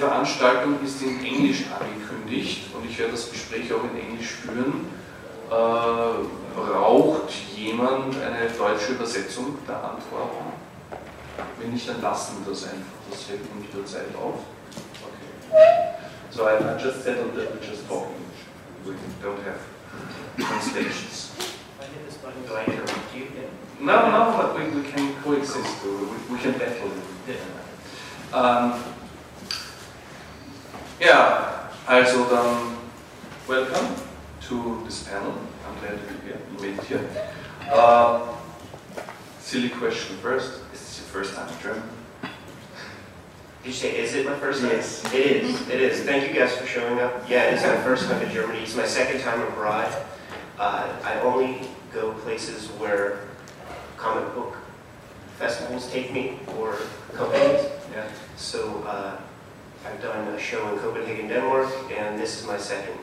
Veranstaltung ist in Englisch angekündigt und ich werde das Gespräch auch in Englisch führen. Äh, braucht jemand eine deutsche Übersetzung der Antworten? Wenn nicht, dann lassen wir das einfach. Das hält nämlich der Zeit auf. Okay. So I, I just settled that we just talk English. We don't have translations. No, no, but we, we can coexist. We, we can battle. Um, ja, also dann welcome to this panel. I'm glad to be here. You made it here. Uh, silly question first. Is this your first time in Germany? Did you say, is it my first time? Yes. It is, it is. Thank you guys for showing up. Yeah, it's my first time in Germany. It's my second time abroad. Uh, I only go places where comic book festivals take me or companies. Yeah. So uh, I've done a show in Copenhagen, Denmark, and this is my second.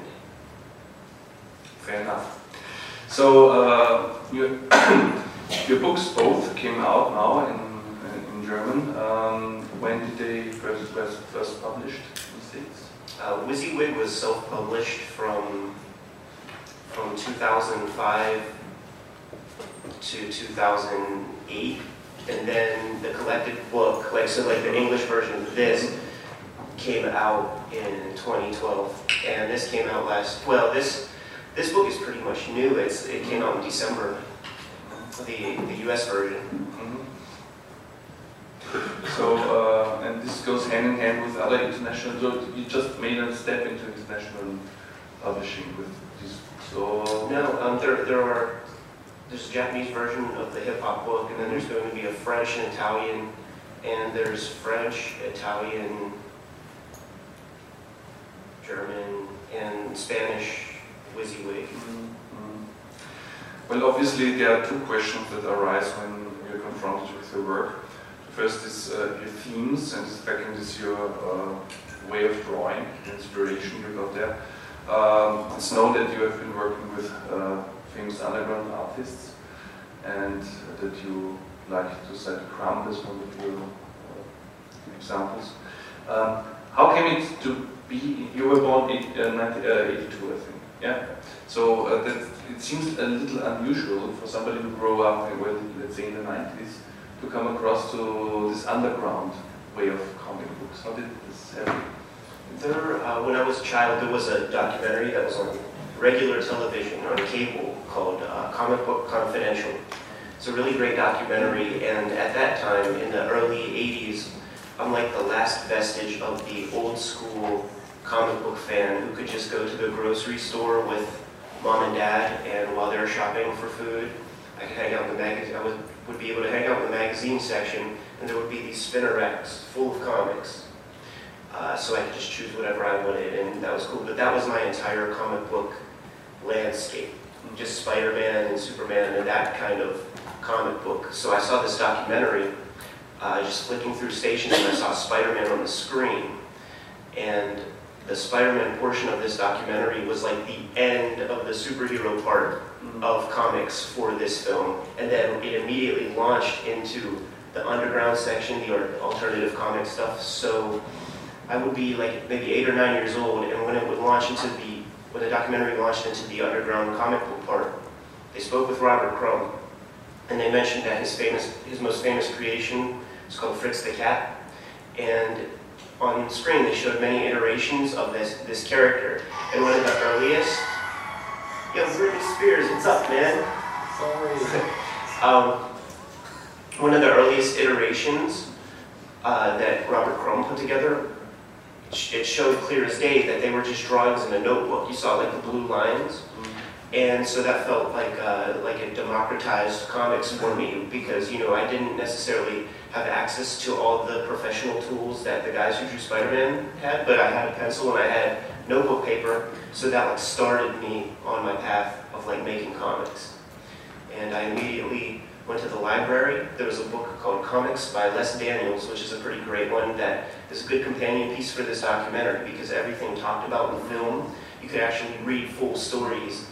Fair enough. So uh, your, your books both came out now in, in German. Um, when did they first, first, first published in the States? Uh, Wizzywig was self-published from from 2005 to 2008, and then the collected book, like so, like the English version of this, came out in 2012, and this came out last. Well, this this book is pretty much new. It's it came out in December. The the U.S. version. Mhm. So, uh, and this goes hand in hand with other international, so you just made a step into international publishing with this. So, No, um, there there are. There's a Japanese version of the hip hop book, and then there's going to be a French and Italian, and there's French, Italian, German, and Spanish Wizzywig. Mm, mm. Well, obviously, there are two questions that arise when you're confronted with your work. The first is uh, your themes, and the second is your uh, way of drawing, inspiration you got there. Um, it's known that you have been working with uh, famous underground artists, and that you like to cite Crumb as one of your examples. Um, how came it to be? You were born in uh, 1982, I think. Yeah. So uh, that it seems a little unusual for somebody who grew up, well, let's say in the 90s, to come across to this underground way of comic books. How did this happen? There, uh, when I was a child, there was a documentary that was on regular television on cable called uh, Comic Book Confidential. It's a really great documentary, and at that time, in the early 80s, I'm like the last vestige of the old school comic book fan who could just go to the grocery store with mom and dad, and while they were shopping for food, I could hang out in the magazine. I would, would be able to hang out in the magazine section, and there would be these spinner racks full of comics. Uh, so I could just choose whatever I wanted, and that was cool. But that was my entire comic book landscape, just Spider-Man and Superman and that kind of comic book. So I saw this documentary, uh, just flicking through stations, and I saw Spider-Man on the screen, and the Spider-Man portion of this documentary was like the end of the superhero part of comics for this film, and then it immediately launched into the underground section, the alternative comic stuff. So I would be like maybe eight or nine years old, and when it would launch into the when the documentary launched into the underground comic book part, they spoke with Robert Crumb, and they mentioned that his famous his most famous creation is called Fritz the Cat, and on screen they showed many iterations of this this character, and one of the earliest. Yo, Britney Spears, what's up, man? Sorry. Um, one of the earliest iterations uh, that Robert Crumb put together, it showed clear as day that they were just drawings in a notebook. You saw like the blue lines, and so that felt like uh, like it democratized comics for me because you know I didn't necessarily have access to all the professional tools that the guys who drew Spider-Man had, but I had a pencil and I had notebook paper, so that like started me on my path of like making comics. And I immediately went to the library. There was a book called Comics by Les Daniels, which is a pretty great one that is a good companion piece for this documentary because everything talked about in the film, you could actually read full stories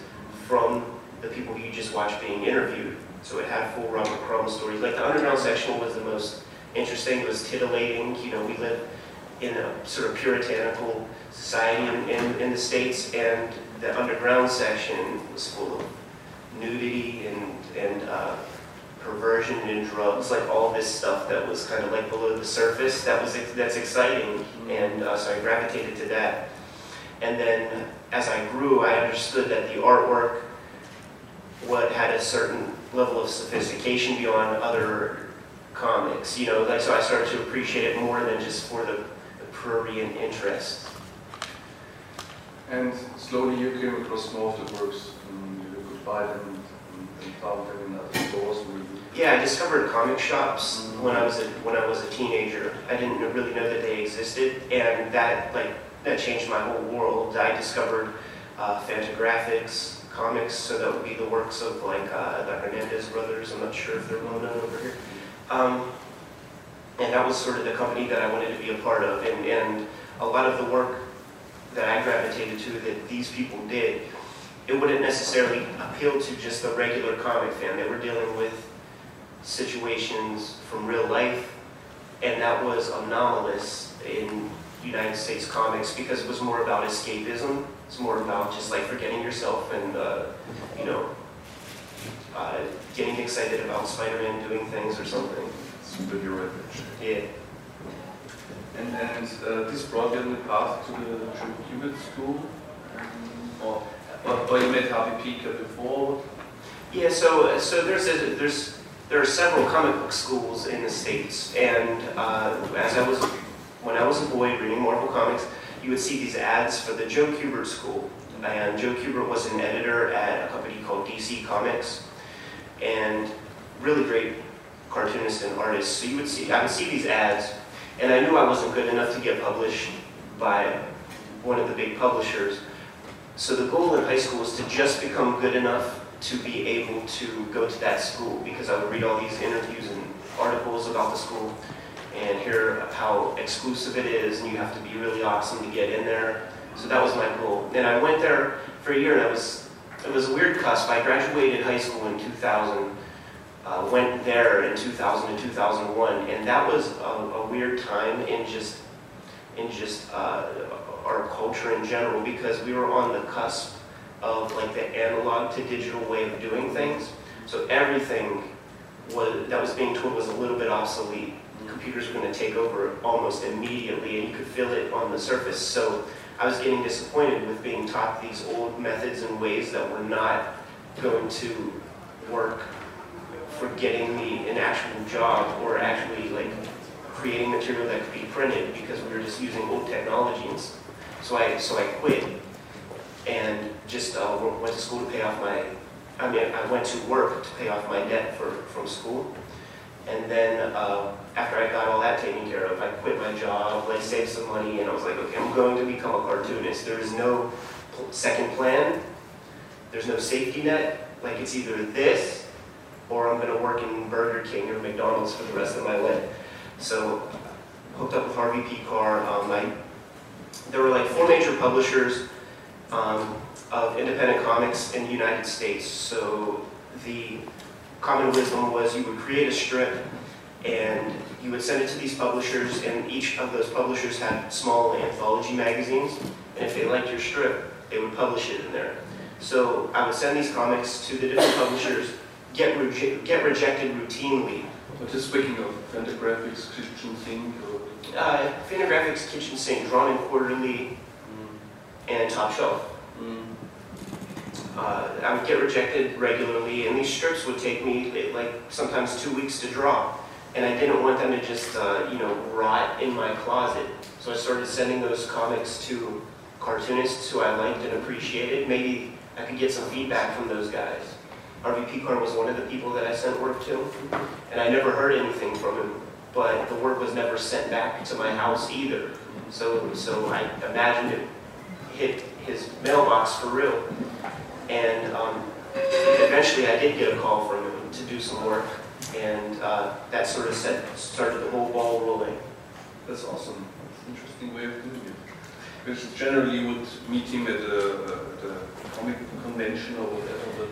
from the people you just watch being interviewed. So it had full Robert Crumb stories. Like the underground section was the most interesting. It was titillating. You know, we live in a sort of puritanical society in, in, in the States, and the underground section was full of nudity and, and uh, perversion and drugs, like all this stuff that was kind of like below the surface. That was that's exciting, and uh, so I gravitated to that. And then as I grew, I understood that the artwork what had a certain level of sophistication beyond other comics. You know, like so I started to appreciate it more than just for the, the prurient interest. And slowly you came across more of the works, and you could buy them and, and found them in other stores. Yeah, I discovered comic shops mm -hmm. when I was a when I was a teenager. I didn't really know that they existed, and that like that changed my whole world. I discovered uh, Fantagraphics comics, so that would be the works of like uh, the Hernandez brothers. I'm not sure if they're well known over here. Um, and that was sort of the company that I wanted to be a part of. And, and a lot of the work that I gravitated to that these people did, it wouldn't necessarily appeal to just the regular comic fan. They were dealing with situations from real life, and that was anomalous in United States comics because it was more about escapism. It's more about just like forgetting yourself and, uh, you know, uh, getting excited about Spider-Man doing things or something. Superhero Yeah. And, and uh, this brought you on the path to the Joe School? Or, or, or you met Harvey Pekar before? Yeah, so so there's a, there's there are several comic book schools in the states, and uh, as I was when I was a boy reading Marvel Comics, you would see these ads for the Joe Kubert School. And Joe Kubert was an editor at a company called DC Comics, and really great cartoonist and artist. So you would see, I would see these ads, and I knew I wasn't good enough to get published by one of the big publishers. So the goal in high school was to just become good enough to be able to go to that school because I would read all these interviews and articles about the school and hear how exclusive it is, and you have to be really awesome to get in there. So that was my goal. And I went there for a year, and I was it was a weird cusp. I graduated high school in 2000, uh, went there in 2000 and 2001, and that was a, a weird time in just in just uh, our culture in general because we were on the cusp of like the analog to digital way of doing things. So everything was, that was being told was a little bit obsolete computers were going to take over almost immediately, and you could feel it on the surface. So I was getting disappointed with being taught these old methods and ways that were not going to work for getting me an actual job or actually like creating material that could be printed because we were just using old technologies. So I so I quit and just uh, went to school to pay off my. I mean, I went to work to pay off my debt for from school, and then. Uh, after I got all that taken care of, I quit my job, like saved some money, and I was like, okay, I'm going to become a cartoonist. There is no second plan. There's no safety net. Like it's either this, or I'm going to work in Burger King or McDonald's for the rest of my life. So, hooked up with Harvey Pekar. Um, I, there were like four major publishers um, of independent comics in the United States. So the common wisdom was you would create a strip and you would send it to these publishers, and each of those publishers had small anthology magazines, and if they liked your strip, they would publish it in there. So I would send these comics to the different publishers, get, get rejected routinely. But just speaking of Fantagraphics, Kitchen Sink? Or... Uh, Fantagraphics, Kitchen Sink, Drawn and Quarterly, mm. and Top Shelf. Mm. Uh, I would get rejected regularly, and these strips would take me like sometimes two weeks to draw and I didn't want them to just, uh, you know, rot in my closet. So I started sending those comics to cartoonists who I liked and appreciated. Maybe I could get some feedback from those guys. Harvey Pekar was one of the people that I sent work to, and I never heard anything from him, but the work was never sent back to my house either. So, so I imagined it hit his mailbox for real. And um, eventually I did get a call from him to do some work and uh, that sort of set, started the whole ball rolling. That's awesome. That's an interesting way of doing it. because generally you would meet him at a, at a comic convention or whatever,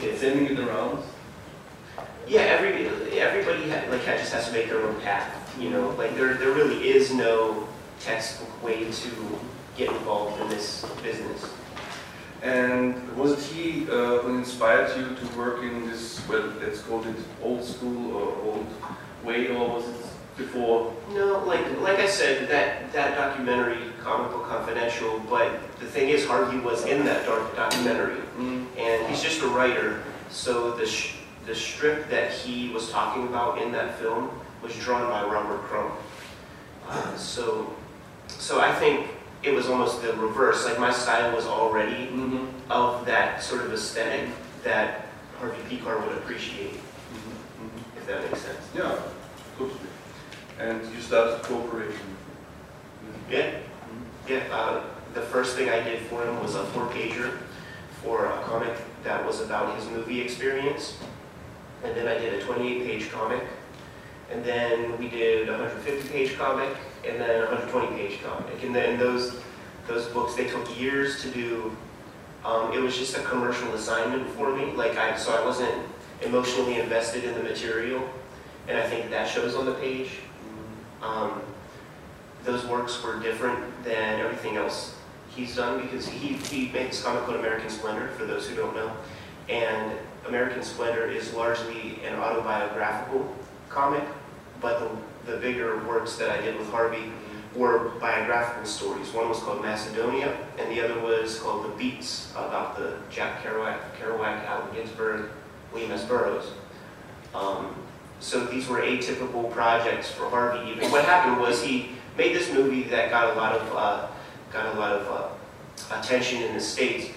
but sending it around. Yeah, every everybody ha- like just has to make their own path. You know, like there there really is no textbook way to get involved in this business. And was it he uh, who inspired you to work in this, well, let's call it old school or old way, or was it before? No, like like I said, that that documentary, Comic Book Confidential. But the thing is, Harvey was in that dark documentary, Mm. and he's just a writer. So the sh- the strip that he was talking about in that film was drawn by Robert Crumb. Uh, so so I think it was almost the reverse. Like my style was already Mm-hmm. of that sort of aesthetic that Harvey Pekar would appreciate, Mm-hmm. if that makes sense. Yeah, totally. And you started cooperating. Yeah. Mhm. Yeah, uh, the first thing I did for him was a four pager for a comic that was about his movie experience. And then I did a 28 page comic. And then we did a 150 page comic and then a 120 page comic. And then those, those books, they took years to do. Um, it was just a commercial assignment for me. Like I, so I wasn't emotionally invested in the material. And I think that shows on the page. Um, those works were different than everything else he's done because he, he makes comic called American Splendor, for those who don't know. And American Splendor is largely an autobiographical comic, but the, the bigger works that I did with Harvey were biographical stories. One was called Macedonia, and the other was called The Beats, about the Jack Kerouac, Kerouac Allen Ginsberg, William S. Burroughs. Um, so these were atypical projects for Harvey. Even what happened was he made this movie that got a lot of uh, got a lot of uh, attention in the states.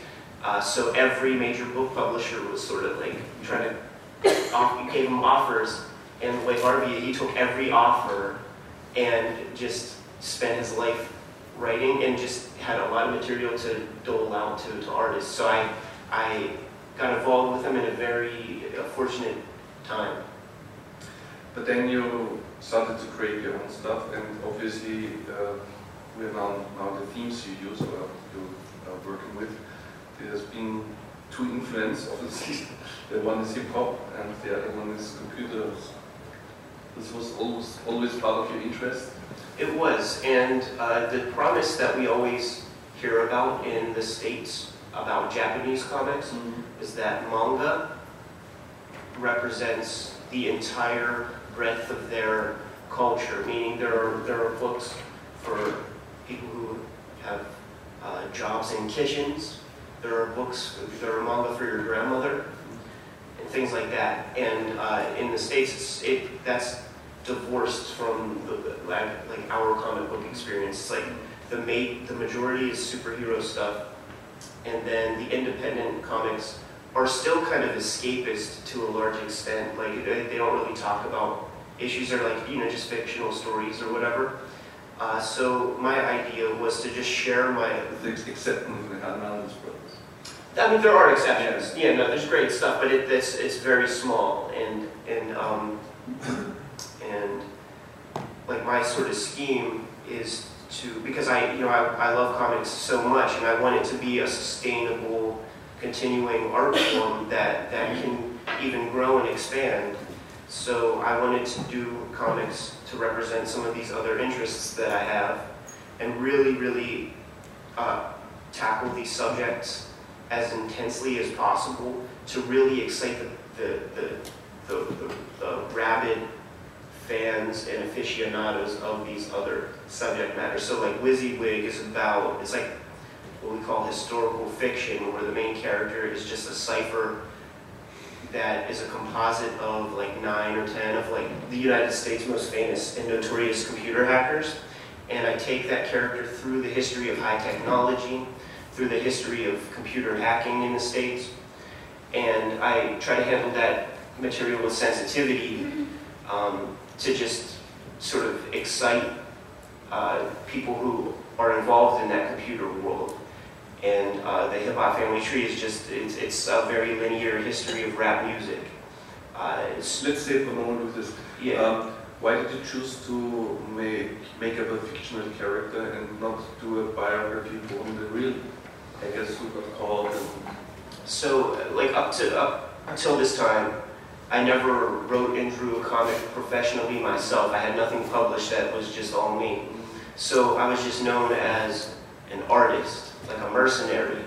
Uh, so every major book publisher was sort of like trying to off, gave him offers, and the way he took every offer and just spent his life writing and just had a lot of material to dole out to, to artists. So I I got involved with him in a very uh, fortunate time. But then you started to create your own stuff, and obviously uh, we're now, now the themes you use or you are working with. There's been two influences, obviously. the one is hip hop, and the other one is computers. This was always always part of your interest. It was, and uh, the promise that we always hear about in the States about Japanese comics is that manga represents the entire breadth of their culture, meaning there are, there are books for people who have uh, jobs in kitchens, there are books, there are manga for your grandmother, and things like that. And uh, in the States, it, that's divorced from the, the, like, like our comic book experience. It's like the, ma- the majority is superhero stuff, and then the independent comics are still kind of escapist to a large extent. Like they, they don't really talk about issues. They're like you know just fictional stories or whatever. Uh, so my idea was to just share my. With the exception of brothers. I mean, there are exceptions. Yeah, no, there's great stuff, but it, it's it's very small and and um, and like my sort of scheme is to because I you know I, I love comics so much and I want it to be a sustainable continuing art form that, that can even grow and expand. So I wanted to do comics to represent some of these other interests that I have and really, really uh, tackle these subjects as intensely as possible to really excite the, the, the, the, the, the rabid fans and aficionados of these other subject matters. So like Wizzywig is about, it's like what we call historical fiction, where the main character is just a cipher that is a composite of like nine or ten of like the United States' most famous and notorious computer hackers. And I take that character through the history of high technology, through the history of computer hacking in the States, and I try to handle that material with sensitivity um, to just sort of excite uh, people who are involved in that computer world. And uh, the Hip Hop Family Tree is just, it's, it's a very linear history of rap music. Uh, Let's say for moment with this. yeah. Um, why did you choose to make make up a fictional character and not do a biography on the real, I guess, who got called? So, like up to up until this time, I never wrote and drew a comic professionally myself. I had nothing published that was just all me. So I was just known as an artist, like a mercenary,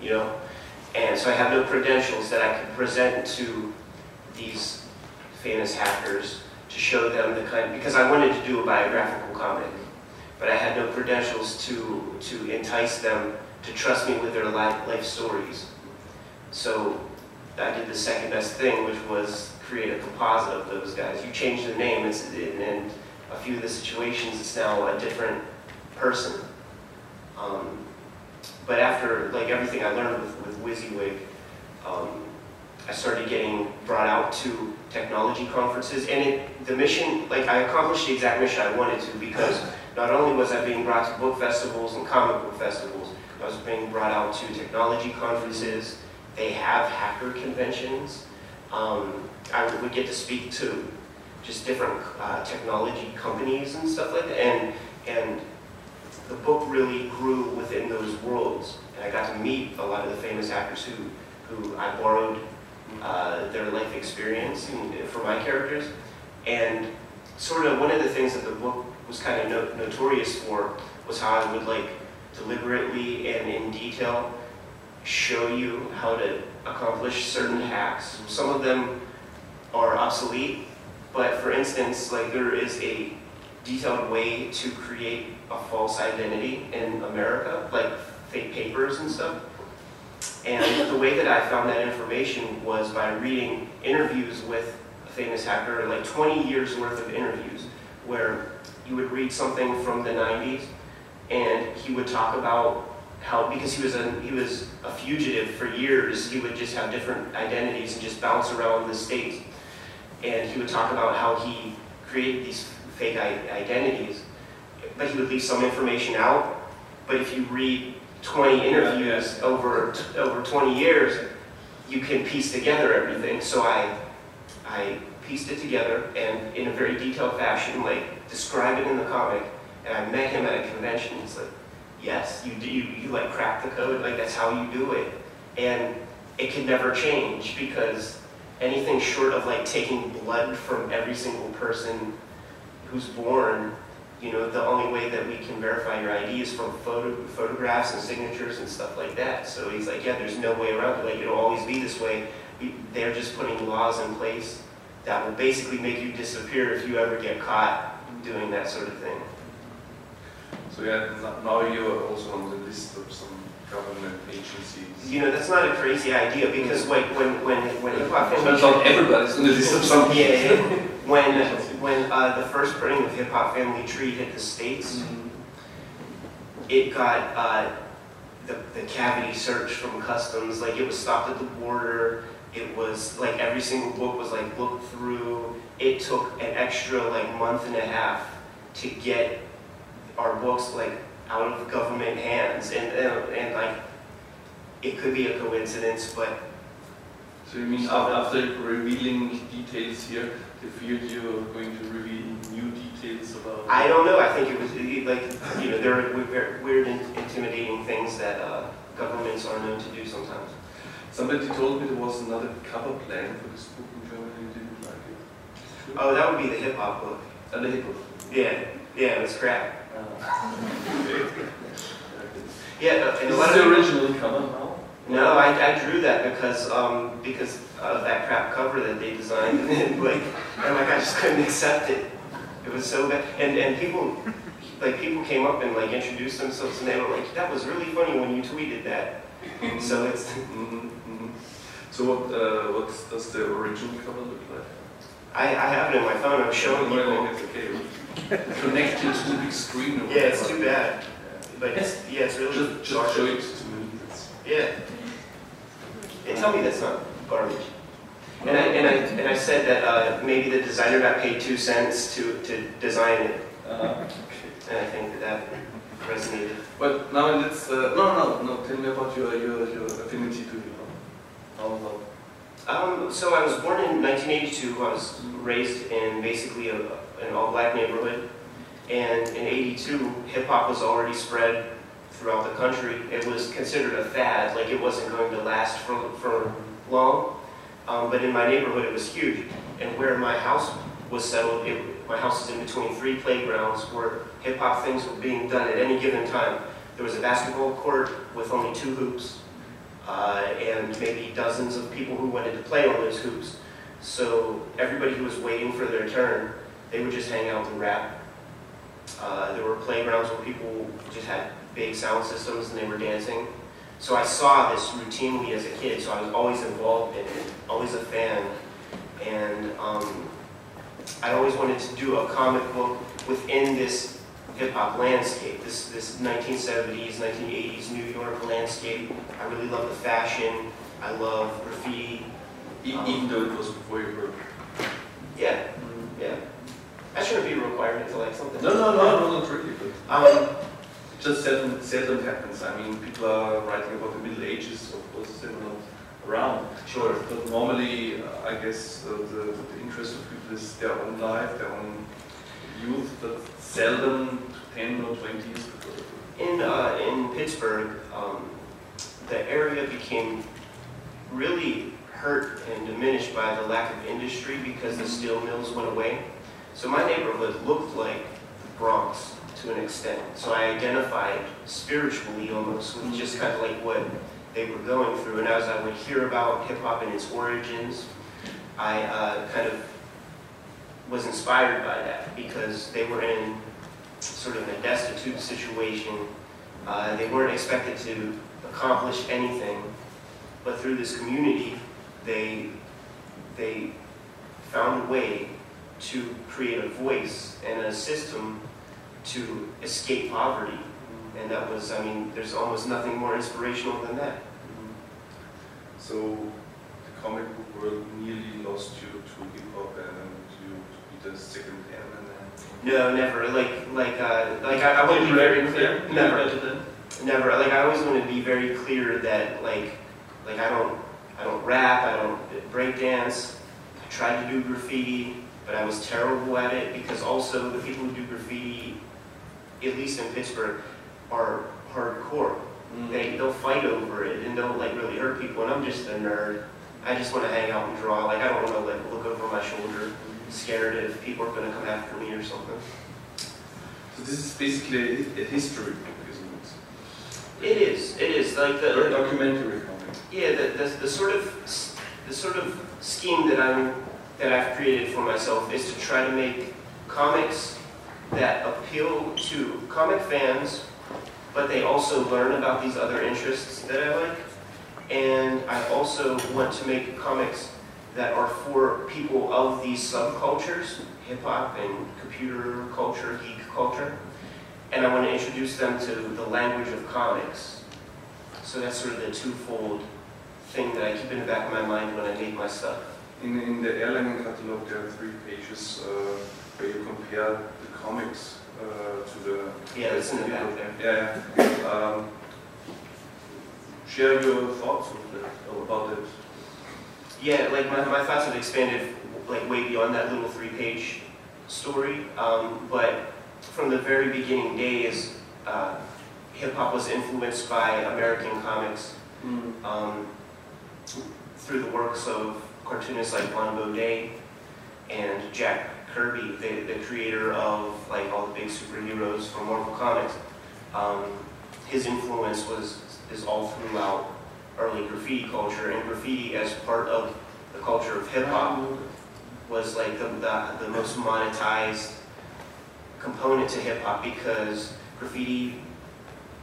you know. And so I have no credentials that I could present to these famous hackers to show them the kind because I wanted to do a biographical comic, but I had no credentials to to entice them to trust me with their life, life stories. So I did the second best thing, which was create a composite of those guys. You change the name, it's, and a few of the situations, it's now a different person. Um, but after like everything I learned with, with Wizzywig, um, I started getting brought out to technology conferences, and it, the mission, like I accomplished the exact mission I wanted to because not only was I being brought to book festivals and comic book festivals, I was being brought out to technology conferences. They have hacker conventions. Um, I would get to speak to just different uh, technology companies and stuff like that, and and the book really grew within those worlds, and I got to meet a lot of the famous hackers who who I borrowed uh, their life experience in, for my characters, and sort of one of the things that the book was kind of no, notorious for was how I would like deliberately and in detail show you how to accomplish certain hacks. Some of them are obsolete, but for instance, like there is a detailed way to create a false identity in America, like fake papers and stuff. And the way that I found that information was by reading interviews with a famous hacker, like 20 years worth of interviews, where you would read something from the 90s and he would talk about how because he was a he was a fugitive for years, he would just have different identities and just bounce around the state. And he would talk about how he created these fake identities, but he would leave some information out. But if you read 20 interviews over over 20 years, you can piece together everything. So I I pieced it together and in a very detailed fashion, like describe it in the comic. And I met him at a convention. He's like, yes, you do, you, you like crack the code, like that's how you do it. And it can never change because anything short of like taking blood from every single person who's born, you know, the only way that we can verify your ID is from photo, photographs and signatures and stuff like that. So he's like, yeah, there's no way around it. Like, it'll always be this way. They're just putting laws in place that will basically make you disappear if you ever get caught doing that sort of thing. So yeah, now you're also on the list of some government agencies. You know, that's not a crazy idea because like when when when hip hop family Turns out everybody's on the list of some. yeah, yeah. when when uh, the first printing of Hip Hop Family Tree hit the states, Mhm. it got uh, the the cavity search from customs. Like it was stopped at the border. It was like every single book was like looked through. It took an extra like month and a half to get our books like out of government hands, and and, and like it could be a coincidence, but So you mean af- after revealing details here, they feared you're going to reveal new details about... I don't know. I think it was like you know there are weird, intimidating things that uh, governments are known to do sometimes. Somebody told me there was another cover plan for this book in Germany, you didn't like it. Oh, that would be the hip hop book. And the hip hop. Yeah, yeah, it was crap. Okay. Yeah, and a Is lot this the of original no, I, I drew that because um because of that crap cover that they designed, and then, like and like I just couldn't accept it. It was so bad, and and people like people came up and like introduced themselves, and they were like, "That was really funny when you tweeted that." So it's Mhm, mhm. So what, uh, what does the original cover look like? I, I have it in my phone. I'm showing people. it's okay. Connect it to the big screen. or Yeah, it's too bad, but it's yeah, it's really Just, just garbage. show it to me. Yeah. And tell me that's not garbage. And I, and I, and I said that uh, maybe the designer got paid two cents to, to design it, Uh, and I think that that resonated. But now let's, uh, no, no, no, tell me about your, your, your affinity to hop. How about Um, so I was born in 1982. I was raised in basically a, an all-black neighborhood, and in '82, hip hop was already spread throughout the country. It was considered a fad, like it wasn't going to last for, for long. Um, but in my neighborhood, it was huge. And where my house was settled, it, my house is in between three playgrounds where hip hop things were being done at any given time. There was a basketball court with only two hoops, uh, and maybe dozens of people who wanted to play on those hoops. So everybody who was waiting for their turn, they would just hang out and rap. Uh, there were playgrounds where people just had big sound systems and they were dancing. So I saw this routinely as a kid, so I was always involved in it, always a fan. And um, I always wanted to do a comic book within this hip hop landscape, this, this 1970s, 1980s New York landscape. I really love the fashion, I love graffiti. E- Even though it was before your birth. Yeah, yeah. That shouldn't be a requirement to like something. No, no, no, no, not really. But Um, it just seldom, seldom happens. I mean, people are writing about the Middle Ages, of course, they're not around. sure. But normally, uh, I guess uh, the, the interest of people is their own life, their own youth, but seldom 10 or 20 years. In, uh, in Pittsburgh, um, the area became really hurt and diminished by the lack of industry because the steel mills went away. So my neighborhood looked like the Bronx to an extent. So I identified spiritually almost with just kind of like what they were going through. And as I would hear about hip hop and its origins, I uh, kind of was inspired by that because they were in sort of a destitute situation. Uh, they weren't expected to accomplish anything, but through this community, they they found a way to create a voice and a system to escape poverty. And that was, I mean, there's almost nothing more inspirational than that. So the comic book world nearly lost you to hip hop to be the second element. No, never. Like, like, uh, like I, I want to be very clear. Never. Never. Like I always want to be very clear that like like I don't I don't rap, I don't break dance. I tried to do graffiti, but I was terrible at it because also the people who do graffiti, at least in Pittsburgh, are hardcore. They they'll fight over it and they'll like really hurt people and I'm just a nerd. I just want to hang out and draw. Like I don't want to like look over my shoulder, scared if people are gonna come after me or something. So this is basically a history book, isn't it? It is. It is like the Or a documentary comic. Yeah, the, the, the sort of the sort of scheme that I'm that I've created for myself is to try to make comics that appeal to comic fans, but they also learn about these other interests that I like. And I also want to make comics that are for people of these subcultures, hip hop and computer culture, geek culture. And I want to introduce them to the language of comics. So that's sort of the twofold thing that I keep in the back of my mind when I make my stuff. In, in the Erlangen catalog, there are three pages uh, where you compare the comics uh, to the. Yeah, that's in the back there. Yeah. yeah. Um, share your thoughts about it. Yeah, like my, my thoughts have expanded like way beyond that little three-page story. Um, but from the very beginning days, uh, hip hop was influenced by American comics um, through the works of cartoonists like Vaughn Bodé and Jack Kirby, the, the creator of like all the big superheroes from Marvel Comics. Um, his influence was is all throughout early graffiti culture, and graffiti as part of the culture of hip hop was like the, the, the most monetized component to hip hop because graffiti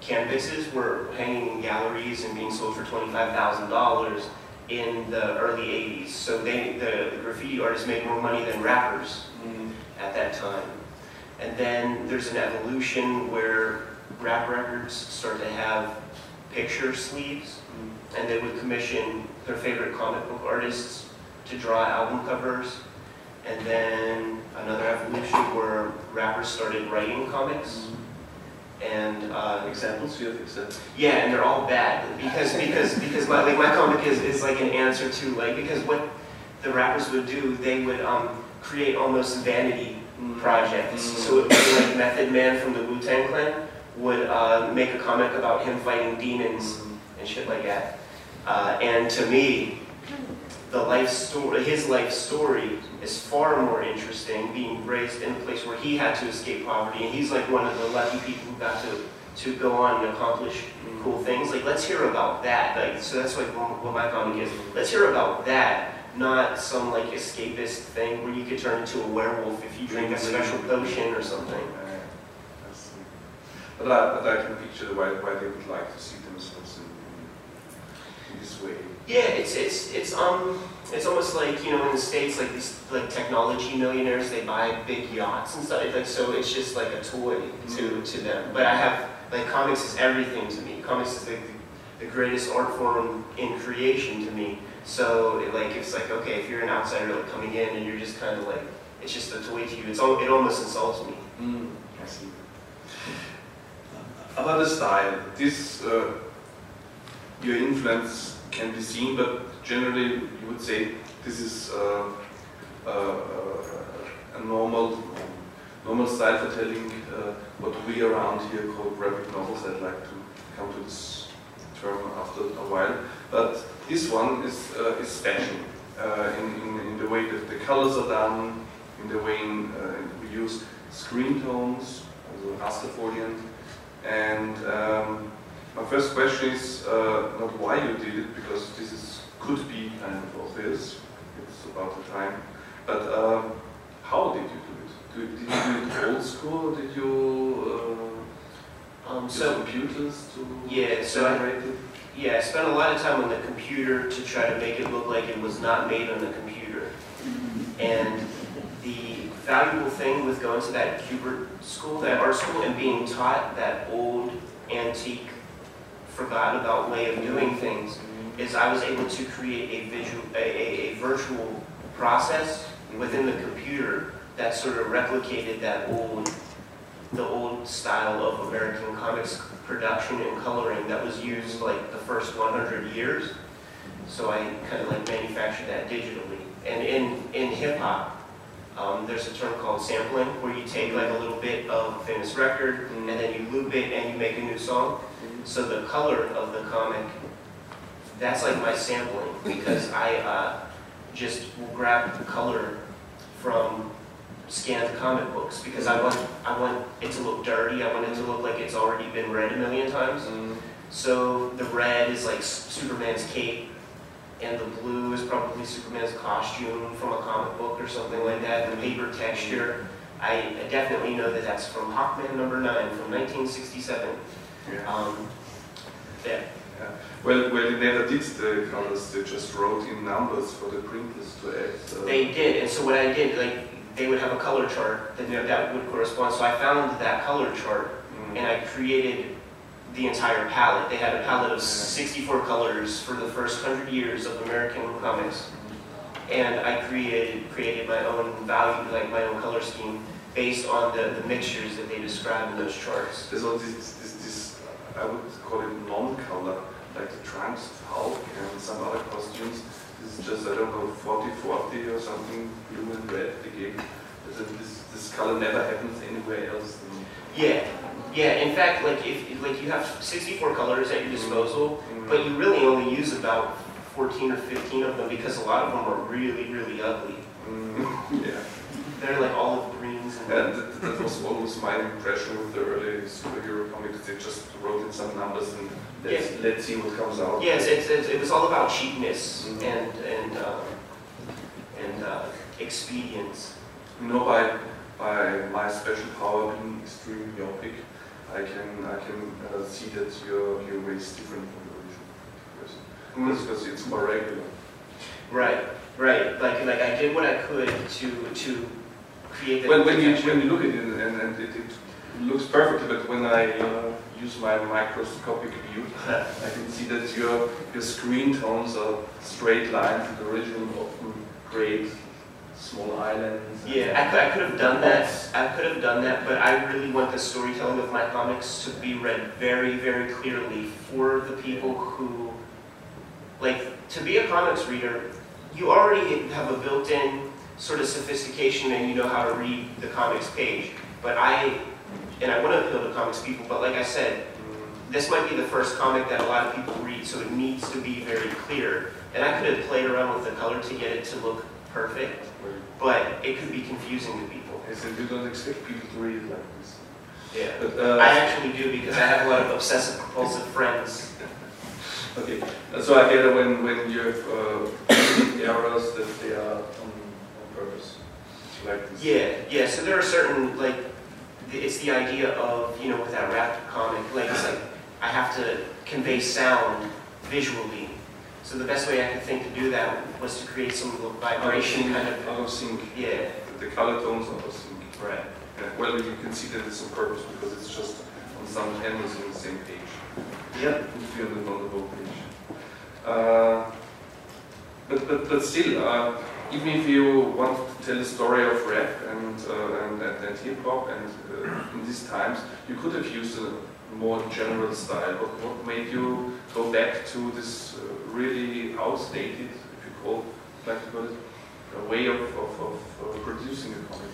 canvases were hanging in galleries and being sold for $25,000 in the early 80s. So they, the graffiti artists made more money than rappers mm-hmm. at that time. And then there's an evolution where rap records start to have picture sleeves and they would commission their favorite comic book artists to draw album covers. And then another evolution where rappers started writing comics. And uh, Examples? You have examples? yeah, and they're all bad because because because my like my comic is, is like an answer to like because what the rappers would do they would um, create almost vanity projects. Mm. So it would be like Method Man from the Wu Tang Clan would uh, make a comic about him fighting demons and shit like that. Uh, and to me, the life story, his life story, is far more interesting. Being raised in a place where he had to escape poverty, and he's like one of the lucky people who got to to go on and accomplish cool things. Like, let's hear about that. Like, so that's like what, what my comic is. Let's hear about that, not some like escapist thing where you could turn into a werewolf if you drink a special potion or something. Yeah, I see. But I, but I can picture why, why they would like to see themselves in, in this way. Yeah, it's it's it's um it's almost like you know in the states like these like technology millionaires they buy big yachts and stuff like so it's just like a toy to to them. But I have like comics is everything to me. Comics is like the, the greatest art form in creation to me. So it, like it's like okay if you're an outsider like coming in and you're just kind of like it's just a toy to you. It's it almost insults me. Mm, I see. About the style, this uh, your influence can be seen, but generally you would say this is uh, uh, a normal normal style for telling what we around here call graphic novels. I'd like to come to this term after a while, but this one is uh, is special uh, in, in, in the way that the colors are done, in the way in, uh, we use screen tones, also Rasterfolien. And um, my first question is uh, not why you did it, because this is, could be kind of obvious, it's about the time, but um, how did you do it? Do, did you do it old school, did you Um, uh, use so computers to yeah, so I, it? Yeah, I spent a lot of time on the computer to try to make it look like it was not made on the computer. And the valuable thing with going to that Kubert school, that art school, and being taught that old, antique, forgotten about way of doing things, is I was able to create a visual, a, a, a virtual process within the computer that sort of replicated that old, the old style of American comics production and coloring that was used like the first 100 years. So I kind of like manufactured that digitally. And in, in hip hop, um, there's a term called sampling where you take like a little bit of a famous record and then you loop it and you make a new song. So the color of the comic, that's like my sampling because I uh, just will grab the color from scanned comic books because I want I want it to look dirty. I want it to look like it's already been read a million times. Mm. So the red is like Superman's cape, and the blue is probably Superman's costume from a comic book or something like that. The paper texture, I definitely know that that's from Hawkman number nine from 1967. Yeah. Um, yeah. Yeah. Well, well, they never did the colors. They just wrote in numbers for the printers to add. Uh, They did, and so what I did, like, they would have a color chart that, that would correspond. So I found that color chart mm, and I created the entire palette. They had a palette of 64 colors for the first hundred years of American comics, and I created created my own value, like my own color scheme, based on the, the mixtures that they describe in those charts. All this, this, this, I would call it non-color, like the Trunks, Hulk, and some other costumes. This is just, I don't know, 40-40 or something, blue and red. This, this color never happens anywhere else. Yeah, yeah. In fact, like if like you have 64 colors at your disposal, Mm. but you really only use about 14 or 15 of them because a lot of them are really, really ugly. Mm, yeah. They're like olive greens and. And that, that was always my impression with the early superhero comics. They just wrote in some numbers and let's, let's see what comes out. Yes, it's, it's, it was all about cheapness Mhm. and and um, and uh, expedience. You know, by my special power being extremely myopic, I can I can uh, see that your your way is different from the original person. Because because it's more regular. Right, right. Like like I did what I could to to create the. When when you when you look at it and, and it, it looks perfectly, but when I uh, use my microscopic view, I can see that your your screen tones are straight lines. The original often create small islands. Yeah, I could, I could have done that. I could have done that, but I really want the storytelling of my comics to be read very, very clearly for the people who, like, to be a comics reader, you already have a built-in sort of sophistication and you know how to read the comics page. But I and I want to appeal to comics people, but like I said, this might be the first comic that a lot of people read, so it needs to be very clear. And I could have played around with the color to get it to look perfect, but it could be confusing to people. I said you don't expect people to read it like this. Yeah. But, uh, I actually do because I have a lot of obsessive compulsive friends. Okay, Uh, so I get it when, when you have uh, errors that they are on, on purpose, like this. Yeah, yeah. So there are certain like it's the idea of you know with that raptor comic, like it's like I have to convey sound visually. So the best way I could think to do that was to create some vibration kind of. Out of sync. Yeah. The color tones of sync. Right. Yeah, well, you can see that it's on purpose because it's just on some panels on the same page. Yep. If you're on the, on the whole page. Uh, but, but, but still, uh, even if you want to tell the story of rap and, uh, and, and, and hip hop, and uh, in these times, you could have used a more general style. What, what made you go back to this uh, really outdated, if you call like to call it, a way of, of, of uh, producing a comic book?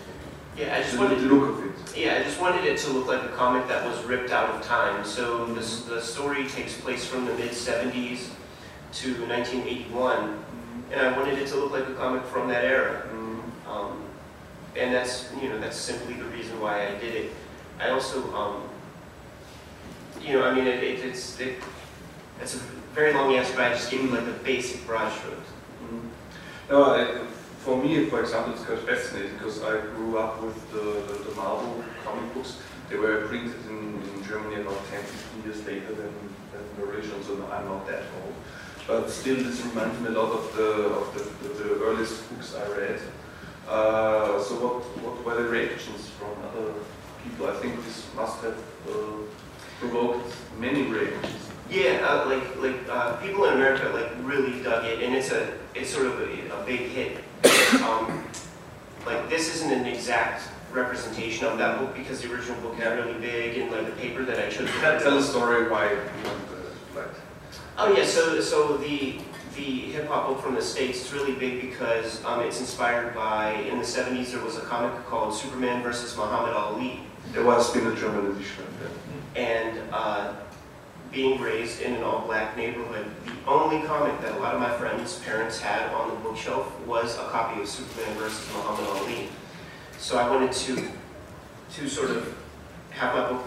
Yeah. I just The, wanted. the look of it. Yeah, I just wanted it to look like a comic that was ripped out of time. So this, the story takes place from the mid 70s to 1981, and I wanted it to look like a comic from that era. Mm. Um, and that's you know that's simply the reason why I did it. I also um, you know I mean it, it, it's it, it's a very long answer, but I just gave you like the basic broad strokes. Mm. No, I, for me, for example, it's quite fascinating because I grew up with the, the, the Marvel comic books. They were printed in, in Germany about 10, 15 years later than, than the original, so I'm not that old. But still, this reminds me a lot of the, of the, the, the earliest books I read. Uh, so what, what were the reactions from other people? I think this must have uh, provoked many reactions. Yeah, uh, like like uh, people in America like really dug it, and it's a it's sort of a, a big hit. Um, like this isn't an exact representation of that book because the original book is Yeah. really big, and like the paper that I chose. Tell, tell the story why you want the like. Oh yeah, so so the the hip hop book from the states is really big because um, it's inspired by in the '70s there was a comic called Superman versus Muhammad Ali, There was been a German edition of that. And uh, being raised in an all-black neighborhood, the only comic that a lot of my friends' parents had on the bookshelf was a copy of Superman versus Muhammad Ali. So I wanted to to sort of have my book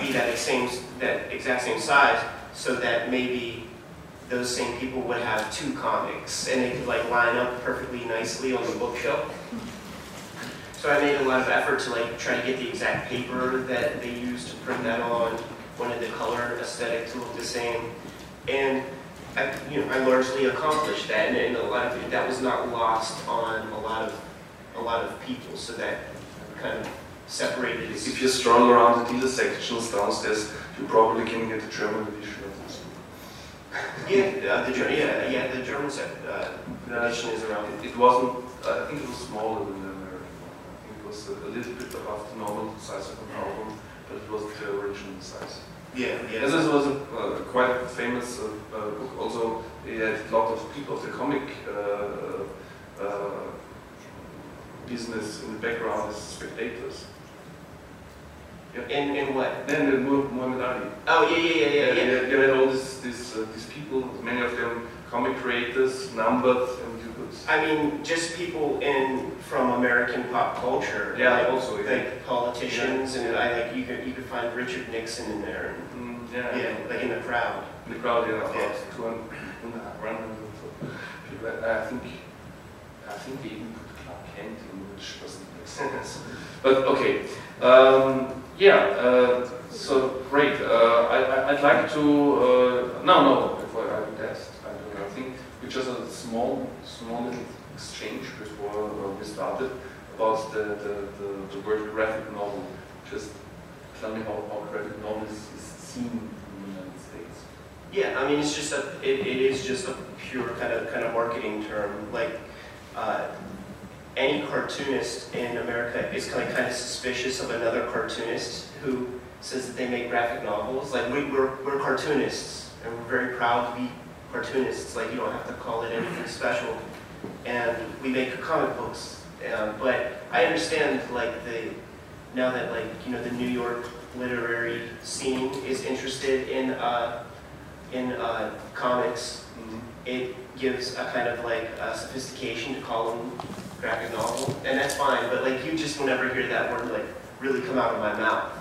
be that same that exact same size, so that maybe those same people would have two comics and they could like line up perfectly nicely on the bookshelf. So I made a lot of effort to like try to get the exact paper that they used to print that on, wanted the color aesthetic to look the same, and I, you know, I largely accomplished that, and, and a lot of that was not lost on a lot of a lot of people. So that kind of separated. it. If you stroll around the dealer sections downstairs, you probably can get the German edition of this. Yeah, uh, the Ger- yeah, yeah, the German set, uh, edition is around. It, it wasn't, I think it was smaller than the American one. I think it was a, a little bit above the normal size of an album, but it wasn't the original size. Yeah, yeah. And this was a uh, quite a famous uh, uh, book. Also, it had a lot of people of the comic uh, uh, business in the background as spectators. In in what? Then the Mu- Muhammad Ali. Oh yeah, yeah, yeah, yeah, yeah. You had all these, these, uh, these people, many of them comic creators, numbered, and you. I mean, just people in from American pop culture. Yeah, like, also, yeah. like politicians, and I like you could you could find Richard Nixon in there, and, Mm, yeah, yeah, like in the crowd. in the crowd, yeah, about Yeah. 200, 100 people. I think, I think they even put Clark Kent in, which doesn't make sense. But okay, um, yeah, uh, so great. Uh, I, I- I'd like to, uh, no, no, before I do that, I don't think We just a small, small little exchange before we started about the, the, the, the word graphic novel. Just tell me how, how graphic novel is, is seen in the United States. Yeah, I mean, it's just a it, it is just a pure kind of kind of marketing term. Like uh, any cartoonist in America is kind of kind of suspicious of another cartoonist who says that they make graphic novels. Like we, we're we're cartoonists and we're very proud to be cartoonists. Like you don't have to call it anything special. And we make comic books. Um, but I understand like the now that like you know the New York literary scene is interested in uh, in uh, comics, Mhm. it gives a kind of like a sophistication to call them graphic novel, and that's fine. But like you just will never hear that word like really come out of my mouth,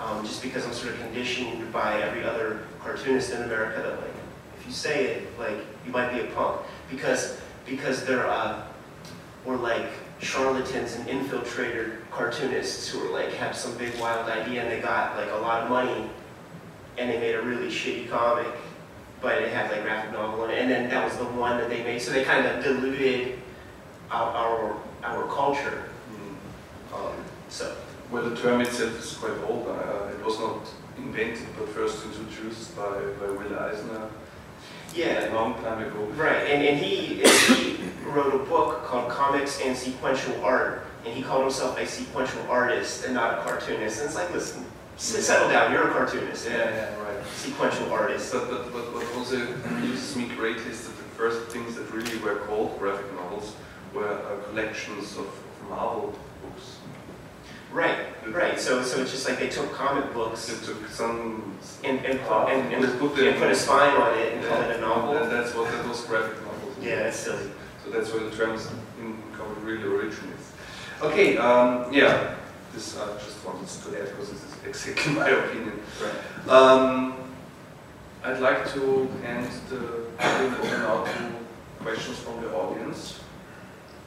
um, just because I'm sort of conditioned by every other cartoonist in America that like if you say it like you might be a punk because because they're uh, or like charlatans and infiltrator cartoonists who are like have some big wild idea and they got like a lot of money and they made a really shitty comic but it had like graphic novel in it and then that was the one that they made so they kind of diluted our our, our culture Mhm. um, so Well, the term itself is quite old. Uh, it was not invented, but first introduced by, by Will Eisner yeah a long time ago. Right, and, and he, he wrote a book called Comics and Sequential Art, and he called himself a sequential artist and not a cartoonist. And it's like, listen, s- settle down, you're a cartoonist and a yeah, right. sequential artist. But, but, but what also amuses me greatly is that the first things that really were called graphic novels were uh, collections of, of Marvel. Right, right, so, so it's just like they took comic books They took some and, and, put, and, and, and put and put a spine on it and called it a And novel. that's what that was graphic novels. Yeah, that's silly. So that's where the terms in comic really originates. Okay, um, yeah, this I just wanted to add because this is exactly my opinion. Right. Um, I'd like to hand the podium now to questions from the audience.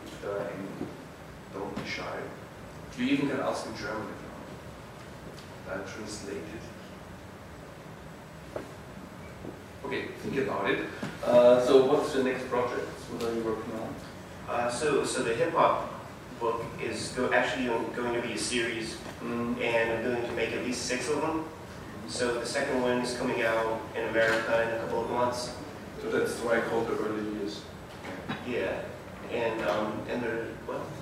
If there are any, don't be shy. You even can ask in German if you want. I'll translate it. Okay, think about it. Uh, so what's your next project? What are you working on? Uh, so, so the hip hop book is go, actually going to be a series, Mm, and I'm going to make at least six of them. So the second one is coming out in America in a couple of months. So that's why I call the early years. Yeah, and um, and there, This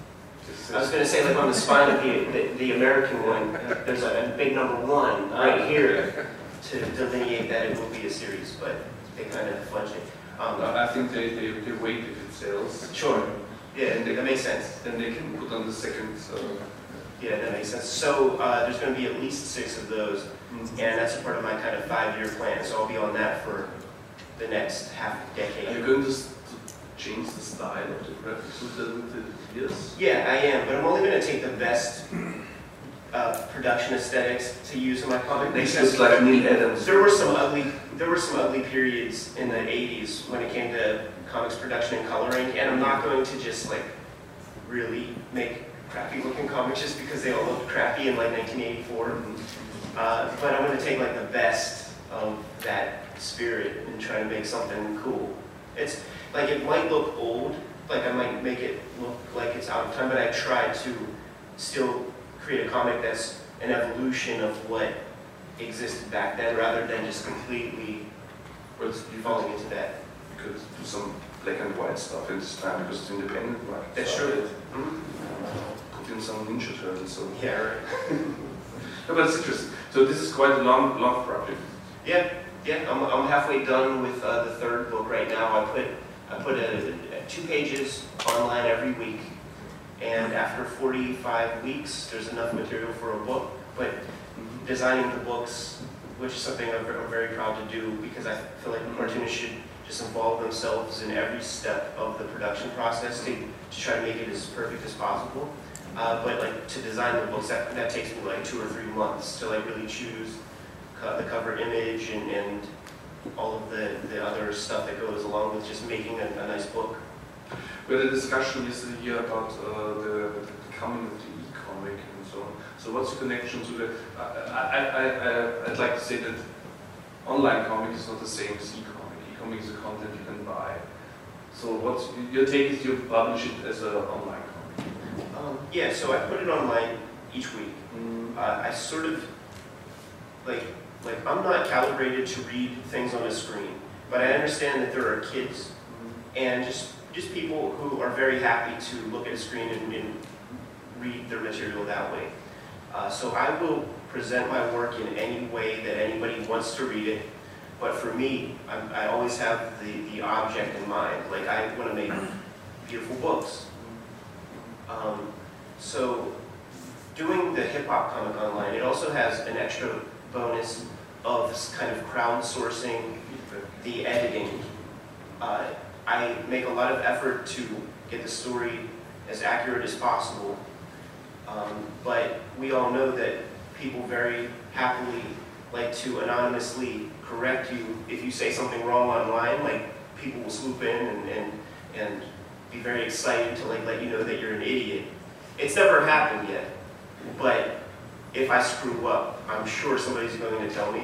I was going to say like on the spine of the, the, the American one, there's a, a big number one right here to delineate that it will be a series, but they kind of fudged it. Um, I think they, they, they wait if it sells. sure, yeah, that makes sense. Then they can put on the second. So. Yeah, that makes sense. So uh, there's going to be at least six of those, and that's a part of my kind of five-year plan. So I'll be on that for the next half Are you decade. going to change the style of the graphics with the, years? Yeah, I am, but I'm only going to take the best uh, production aesthetics to use in my comic. Because looks like Neal Adams. There were some ugly, there were some ugly periods in the '80s when it came to comics production and coloring, and I'm not going to just like really make crappy-looking comics just because they all looked crappy in like 1984. Uh, but I'm going to take like the best of that spirit and try to make something cool. It's like it might look old, like I might make it look like it's out of time, but I try to still create a comic that's an evolution of what existed back then, rather than just completely falling into that. You could do some black and white stuff in this time because it's independent market. That's So true. Put in some Ninja Turtles. So. Yeah, right. No, but it's interesting. So this is quite a long, long project. Yeah, yeah. I'm, I'm halfway done with uh, the third book right now. I put I put a, a two pages online every week, and after 45 weeks, there's enough material for a book. But designing the books, which is something I'm, I'm very proud to do, because I feel like cartoonists should just involve themselves in every step of the production process to, to try to make it as perfect as possible. Uh, but like to design the books, that, that takes me like two or three months to like really choose co- the cover image and, and all of the, the other stuff that goes along with just making a, a nice book. We had a discussion yesterday about uh, the, the coming of the e-comic and so on. So what's the connection to the? I, I, I, I'd like to say that online comic is not the same as e-comic. E-comic is a content you can buy. So what's your take is you publish it as an online comic. Um, yeah, so I put it online each week. Mm. Uh, I sort of like like I'm not calibrated to read things on a screen, but I understand that there are kids and just just people who are very happy to look at a screen and, and read their material that way. Uh, so I will present my work in any way that anybody wants to read it. But for me, I, I always have the, the object in mind. Like I want to make beautiful books. Um, so doing the hip hop comic online, it also has an extra bonus of kind of crowdsourcing the editing. Uh, I make a lot of effort to get the story as accurate as possible, um, but we all know that people very happily like to anonymously correct you if you say something wrong online. Like people will swoop in and, and, and be very excited to like let you know that you're an idiot. It's never happened yet, but if I screw up, I'm sure somebody's going to tell me.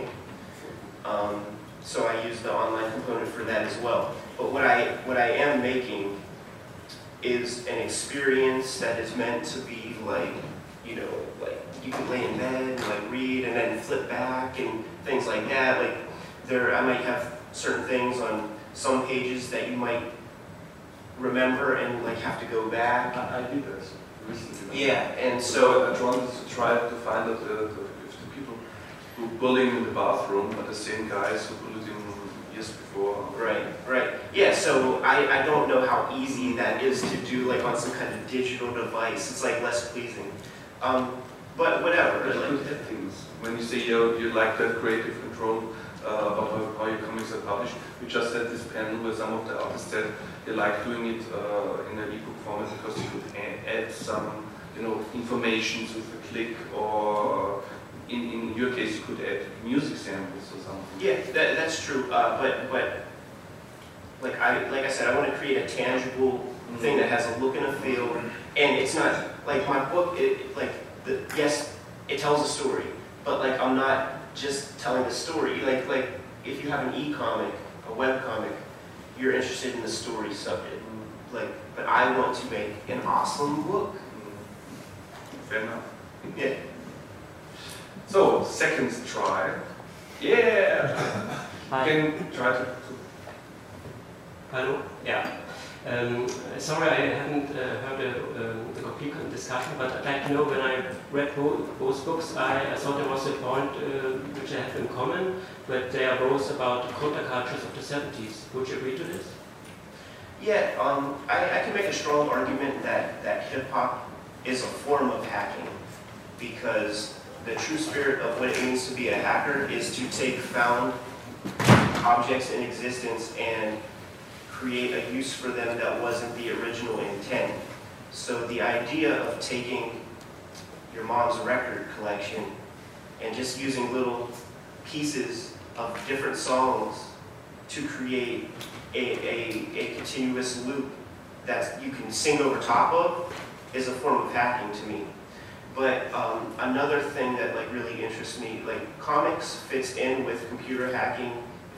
Um, so I use the online component for that as well. But what I, what I am making is an experience that is meant to be like, you know, like you can lay in bed and like read and then flip back and things like that. Like there, I might have certain things on some pages that you might remember and like have to go back. I, I did this recently. Yeah, and so I wanted to try to find out the, the, if the people who bullying in the bathroom are the same guys who bullied him years before. Right, right. Yeah, so I, I don't know how easy that is to do like on some kind of digital device. It's like less pleasing. Um, but whatever. But like- you could have things. When you say you, you like that creative control uh, about how, how your comics are published, we just had this panel where some of the artists said they like doing it uh, in an ebook format because you could add some, you know, information with a click or in, in your case you could add music samples or something. Yeah, that, that's true. Uh, but but like I like I said, I want to create a tangible thing that has a look and a feel, and it's not like my book. It like the yes, it tells a story, but like I'm not just telling the story. Like like if you have an e-comic, a web comic, you're interested in the story subject. Mm-hmm. Like, but I want to make an awesome book. Mm-hmm. Fair enough. Yeah. So, second try. Yeah! Hi. Can try to, to Hello. Yeah. Um, sorry, I haven't uh, heard the, um, the complete discussion, but I'd like to know when I read both, both books, I, I thought there was a point uh, which I have in common, but they are both about the countercultures of the 70s. Would you agree to this? Yeah, um, I, I can make a strong argument that, that hip hop is a form of hacking because the true spirit of what it means to be a hacker is to take found objects in existence and create a use for them that wasn't the original intent. So the idea of taking your mom's record collection and just using little pieces of different songs to create a, a, a continuous loop that you can sing over top of is a form of hacking to me. But um, another thing that like really interests me, like comics fits in with computer hacking,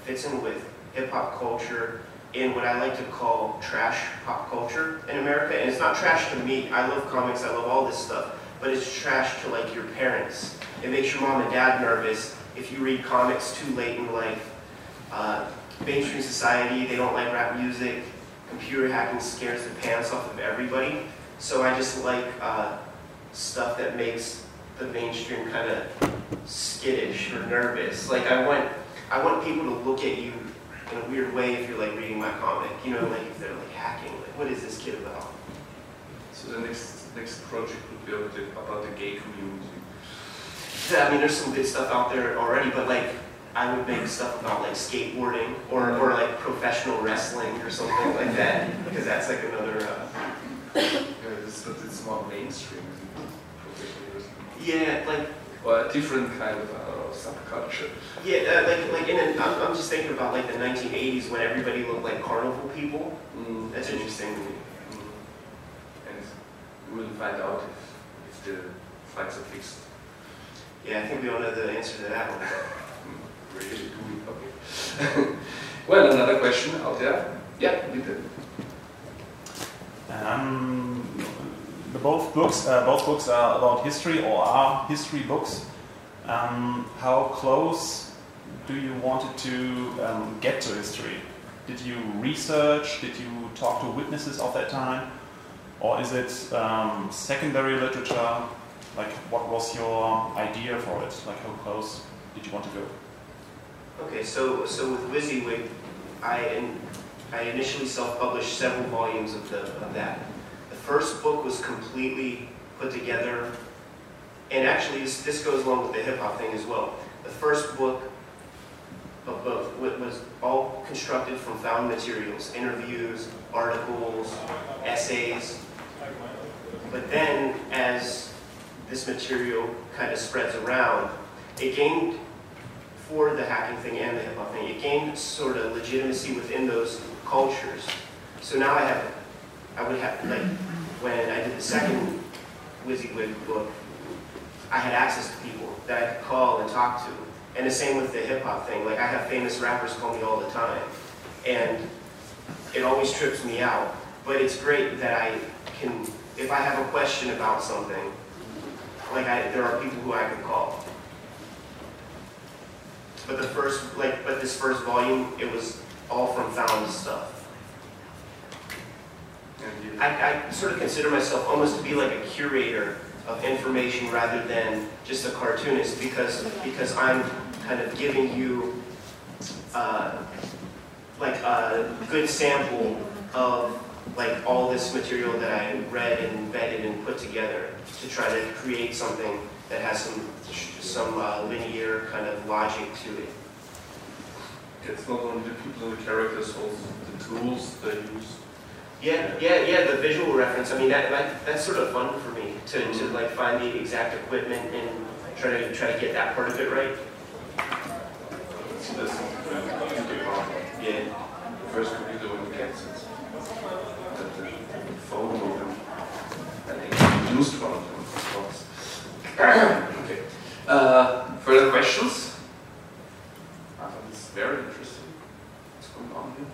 fits in with hip hop culture, in what I like to call trash pop culture in America. And it's not trash to me. I love comics. I love all this stuff. But it's trash to like your parents. It makes your mom and dad nervous if you read comics too late in life. Uh, mainstream society, they don't like rap music. Computer hacking scares the pants off of everybody. So I just like uh, stuff that makes the mainstream kind of skittish or nervous. Like I want, I want people to look at you in a weird way if you're like reading my comic. You know, like if they're like hacking, like what is this kid about? So the next next project would be about the, about the gay community. Yeah, I mean, there's some good stuff out there already, but like I would make stuff about like skateboarding or, or like professional wrestling or something like that because that's like another. Uh, Yeah, it's, it's more mainstream, isn't it? Professionalism. yeah, like Or a different kind of uh, subculture. yeah, uh, like like in an, I'm, I'm just thinking about like the 1980s when everybody looked like carnival people. Mm. That's interesting. Mm. And we will find out if, if the fights are fixed. Yeah, I think we all know the answer to that one. Mm. Really? Do? Okay. well, another question out there. Yeah, bitte. Um, the both books, uh, both books are about history or are history books. Um, how close do you wanted to um, get to history? Did you research? Did you talk to witnesses of that time, or is it um, secondary literature? Like, what was your idea for it? Like, how close did you want to go? Okay, so so with Wizzywig, I in, I initially self-published several volumes of the of that. First book was completely put together and actually this, this goes along with the hip hop thing as well. The first book of both was all constructed from found materials, interviews, articles, essays. But then as this material kind of spreads around, it gained, for the hacking thing and the hip hop thing, it gained sort of legitimacy within those cultures. So now I have, I would have, like, when I did the second Wizzywig book, I had access to people that I could call and talk to. And the same with the hip hop thing. Like I have famous rappers call me all the time. And it always trips me out. But it's great that I can, if I have a question about something, like I, there are people who I can call. But the first, like, but this first volume, it was all from found stuff. I, I sort of consider myself almost to be like a curator of information rather than just a cartoonist because because I'm kind of giving you uh, like a good sample of like all this material that I read and vetted and put together to try to create something that has some some uh, linear kind of logic to it. it's not only the people and the characters, also the tools they use. Yeah, yeah, yeah. The visual reference. I mean, that, that that's sort of fun for me to, to like find the exact equipment and try to try to get that part of it right. See, there's some computer part. Yeah. The first computer with the cassettes. The phone modem. And they used one of them, of course. okay. Uh, further questions? I thought this is very interesting. What's going on here?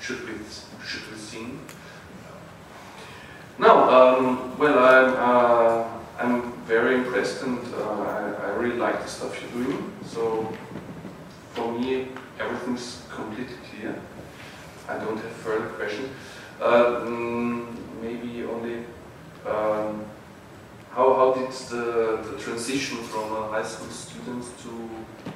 Should we should we sing? No. Um, well, I'm uh, I'm very impressed and uh, I, I really like the stuff you're doing. So for me, everything's completely clear. I don't have further questions. Uh, mm, maybe only um, how, how did the, the transition from a high school student to, to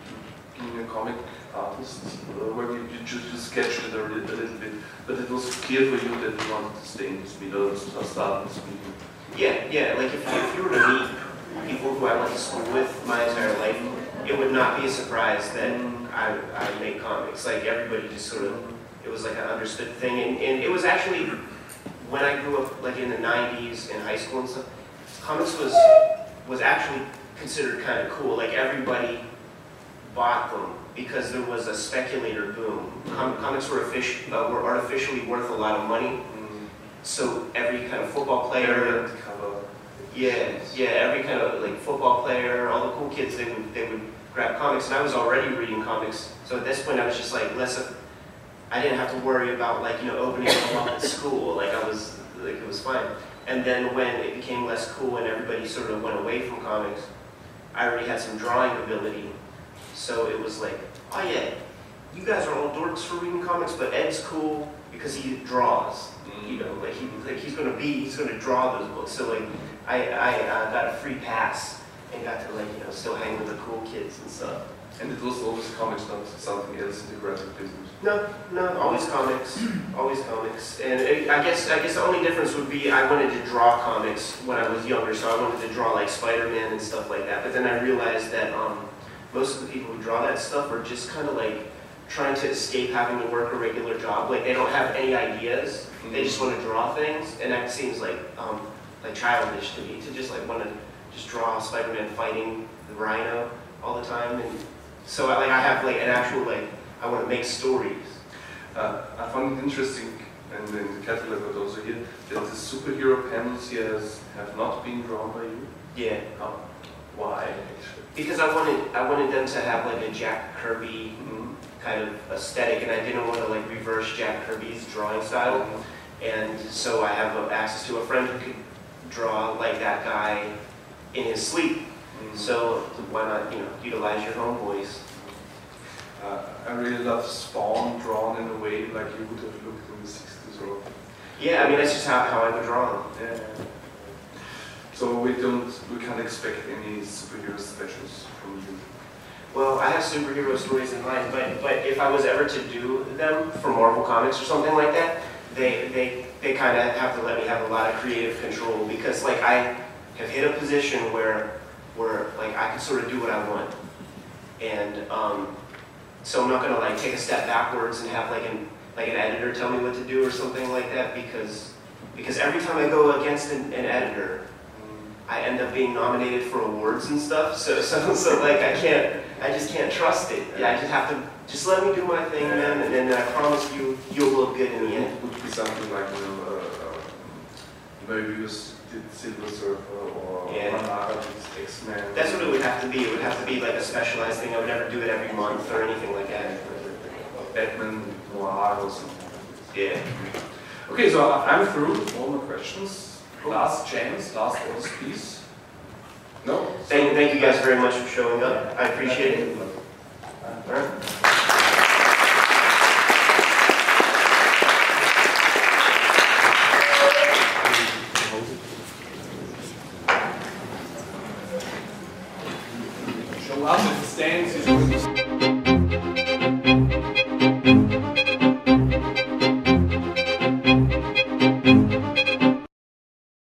being a comic artist, uh, where you, you sketched it a, li- a little bit, but it was clear for you that you wanted to stay in this medium, or start in this. Yeah, yeah. Like if, if you were to meet people who I went to school with my entire life, it would not be a surprise that I, I make comics. Like everybody just sort of, it was like an understood thing. And, and it was actually, when I grew up like in the 90s in high school and stuff, comics was, was actually considered kind of cool. Like everybody bought them because there was a speculator boom. Com- comics were, offici- uh, were artificially worth a lot of money. So every kind of football player, yeah, yeah, every kind of like football player, all the cool kids, they would they would grab comics, and I was already reading comics. So at this point, I was just like less of, I didn't have to worry about like you know opening them up at school. Like I was like it was fine. And then when it became less cool and everybody sort of went away from comics, I already had some drawing ability. So it was like, oh yeah, you guys are all dorks for reading comics, but Ed's cool because he draws you know, like he like he's gonna be he's gonna draw those books. So like I I uh, got a free pass and got to like you know still hang with the cool kids and stuff. And it was always comics, not something else in the graphic business. No, no, always comics, always comics. And it, I guess I guess the only difference would be I wanted to draw comics when I was younger, so I wanted to draw like Spider-Man and stuff like that. But then I realized that um, most of the people who draw that stuff are just kind of like trying to escape having to work a regular job. Like they don't have any ideas. They just want to draw things, and that seems like um, like childish to me to just like want to just draw Spider-Man fighting the Rhino all the time. And so I, like I have like an actual like I want to make stories. Uh, I found it interesting, and in the catalog but also here, that the superhero panels here have not been drawn by you. Yeah, Oh, why actually? Because I wanted I wanted them to have like a Jack Kirby Mhm. kind of aesthetic, and I didn't want to like reverse Jack Kirby's drawing style. And so I have access to a friend who could draw like that guy in his sleep. Mhm. So why not, you know, utilize your homeboys? Uh, I really love Spawn drawn in a way like you would have looked in the 60s or Yeah, I mean that's just how, how I would draw them. yeah. So we don't, we can't expect any superhero specials from you. Well, I have superhero stories in mind, but but if I was ever to do them for Marvel Comics or something like that, they they they kind of have to let me have a lot of creative control because like I have hit a position where where like I can sort of do what I want, and um, so I'm not gonna like take a step backwards and have like an like an editor tell me what to do or something like that because because every time I go against an, an editor, I end up being nominated for awards and stuff. So so so like I can't I just can't trust it. Yeah, I just have to just let me do my thing, man, and then I promise you you'll look good in the end. It would be something like, you know, uh, maybe you did Silver Surfer or Yeah. X-Men. That's what it would have to be. It would have to be like a specialized thing. I would never do it every month or anything like that. Batman Noir or something. Yeah. Okay, so I'm through all my questions. Last chance, last orders, please. No? Thank, thank you guys very much for showing up. I appreciate it. All right.